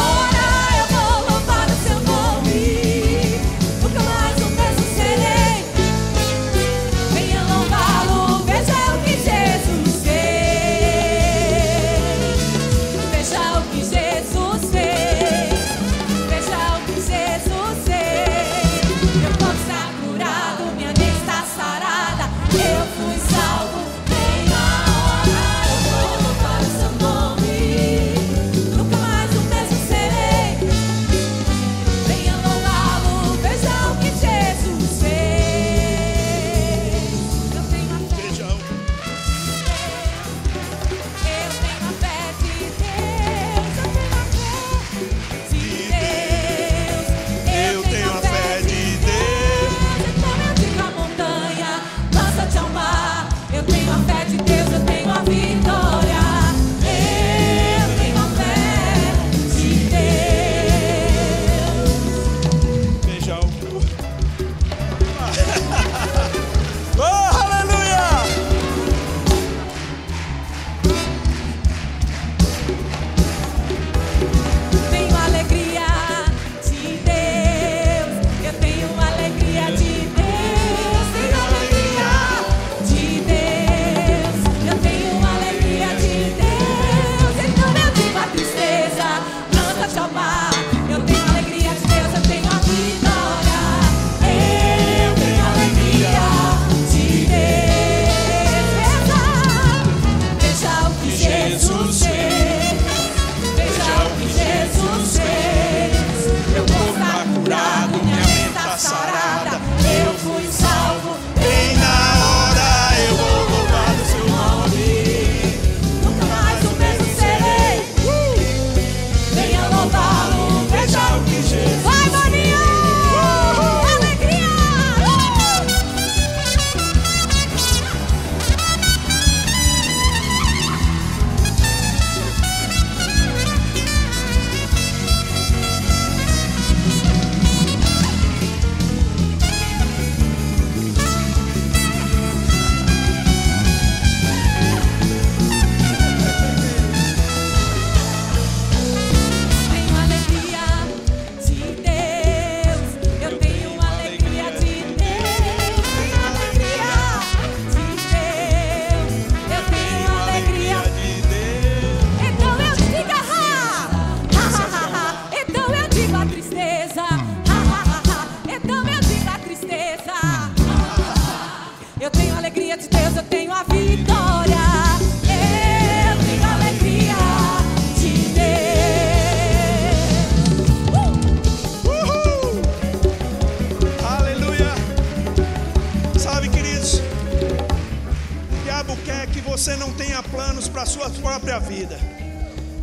sua própria vida.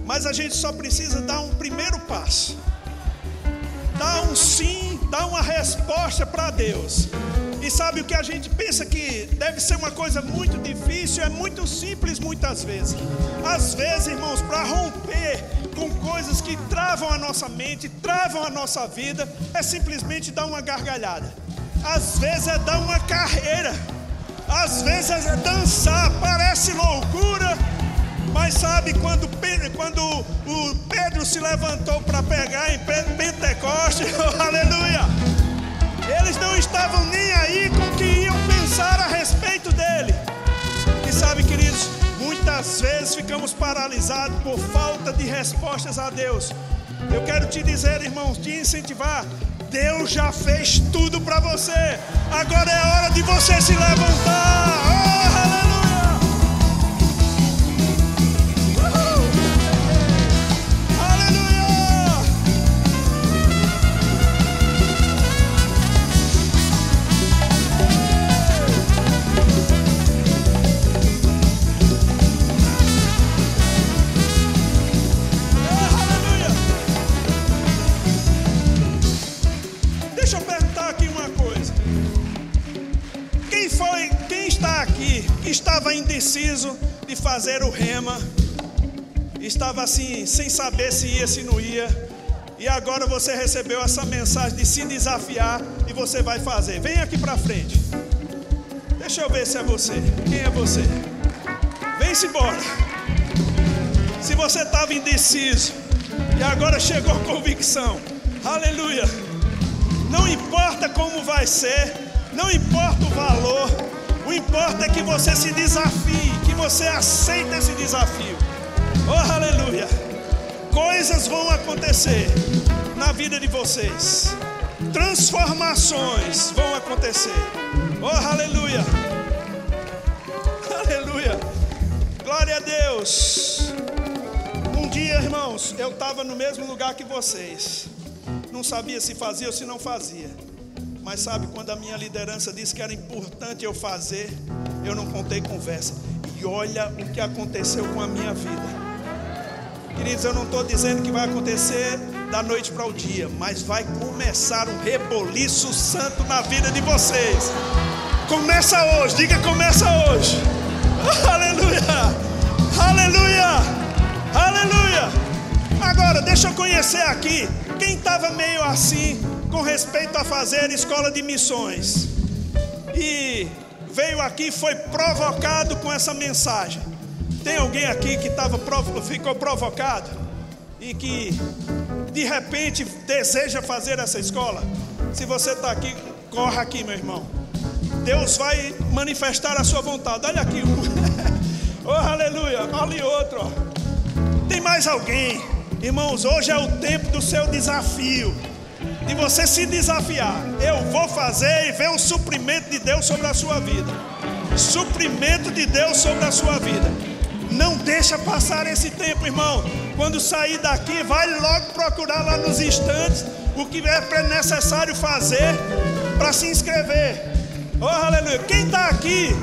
Mas a gente só precisa dar um primeiro passo. dar um sim, dar uma resposta para Deus. E sabe o que a gente pensa que deve ser uma coisa muito difícil, é muito simples muitas vezes. Às vezes, irmãos, para romper com coisas que travam a nossa mente, travam a nossa vida, é simplesmente dar uma gargalhada. Às vezes é dar uma carreira. Às vezes é dançar, parece loucura, mas sabe quando, quando o Pedro se levantou para pegar em Pentecoste, aleluia, eles não estavam nem aí com o que iam pensar a respeito dele. E sabe, queridos, muitas vezes ficamos paralisados por falta de respostas a Deus. Eu quero te dizer, irmãos, te incentivar. Deus já fez tudo para você. Agora é hora de você se levantar. Indeciso de fazer o rema? Estava assim, sem saber se ia, se não ia. E agora você recebeu essa mensagem de se desafiar e você vai fazer. Vem aqui para frente. Deixa eu ver se é você. Quem é você? Vem-se embora. Se você estava indeciso e agora chegou convicção. Aleluia. Não importa como vai ser, não importa o valor, o importa é que você se desafie, que você aceite esse desafio. Oh, aleluia! Coisas vão acontecer na vida de vocês, transformações vão acontecer. Oh, aleluia! Aleluia! Glória a Deus! Um dia, irmãos, eu estava no mesmo lugar que vocês não sabia se fazia ou se não fazia. Mas sabe, quando a minha liderança disse que era importante eu fazer, eu não contei conversa. E olha o que aconteceu com a minha vida. Queridos, eu não estou dizendo que vai acontecer da noite para o dia, mas vai começar um reboliço santo na vida de vocês. Começa hoje, diga começa hoje. Aleluia! Aleluia! Aleluia! Agora, deixa eu conhecer aqui quem estava meio assim com respeito a fazer escola de missões e veio aqui foi provocado com essa mensagem. Tem alguém aqui que tava, ficou provocado e que de repente deseja fazer essa escola? Se você está aqui, corra aqui, meu irmão. Deus vai manifestar a sua vontade. Olha aqui um. oh, aleluia. Ali outro. Tem mais alguém? Irmãos, hoje é o tempo do seu desafio, de você se desafiar. Eu vou fazer e ver o suprimento de Deus sobre a sua vida. Suprimento de Deus sobre a sua vida. Não deixa passar esse tempo, irmão. Quando sair daqui, vai logo procurar lá nos instantes o que é necessário fazer para se inscrever. Oh, aleluia. Quem está aqui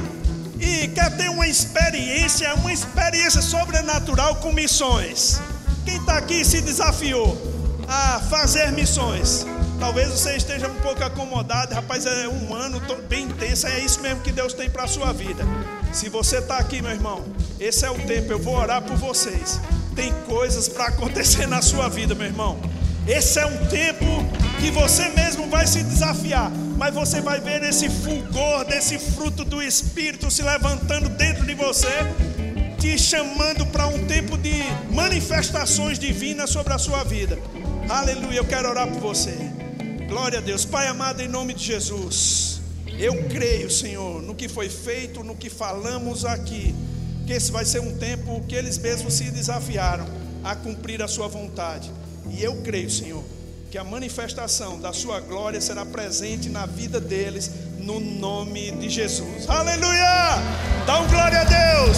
e quer ter uma experiência, uma experiência sobrenatural com missões. Quem está aqui se desafiou a fazer missões? Talvez você esteja um pouco acomodado, rapaz, é um ano bem intenso, é isso mesmo que Deus tem para a sua vida. Se você está aqui, meu irmão, esse é o tempo, eu vou orar por vocês. Tem coisas para acontecer na sua vida, meu irmão. Esse é um tempo que você mesmo vai se desafiar, mas você vai ver esse fulgor, desse fruto do Espírito se levantando dentro de você, te chamando para um tempo de manifestações divinas sobre a sua vida. Aleluia, eu quero orar por você. Glória a Deus, Pai amado, em nome de Jesus. Eu creio, Senhor, no que foi feito, no que falamos aqui, que esse vai ser um tempo que eles mesmos se desafiaram a cumprir a sua vontade. E eu creio, Senhor, que a manifestação da sua glória será presente na vida deles, no nome de Jesus. Aleluia! Dá um glória a Deus!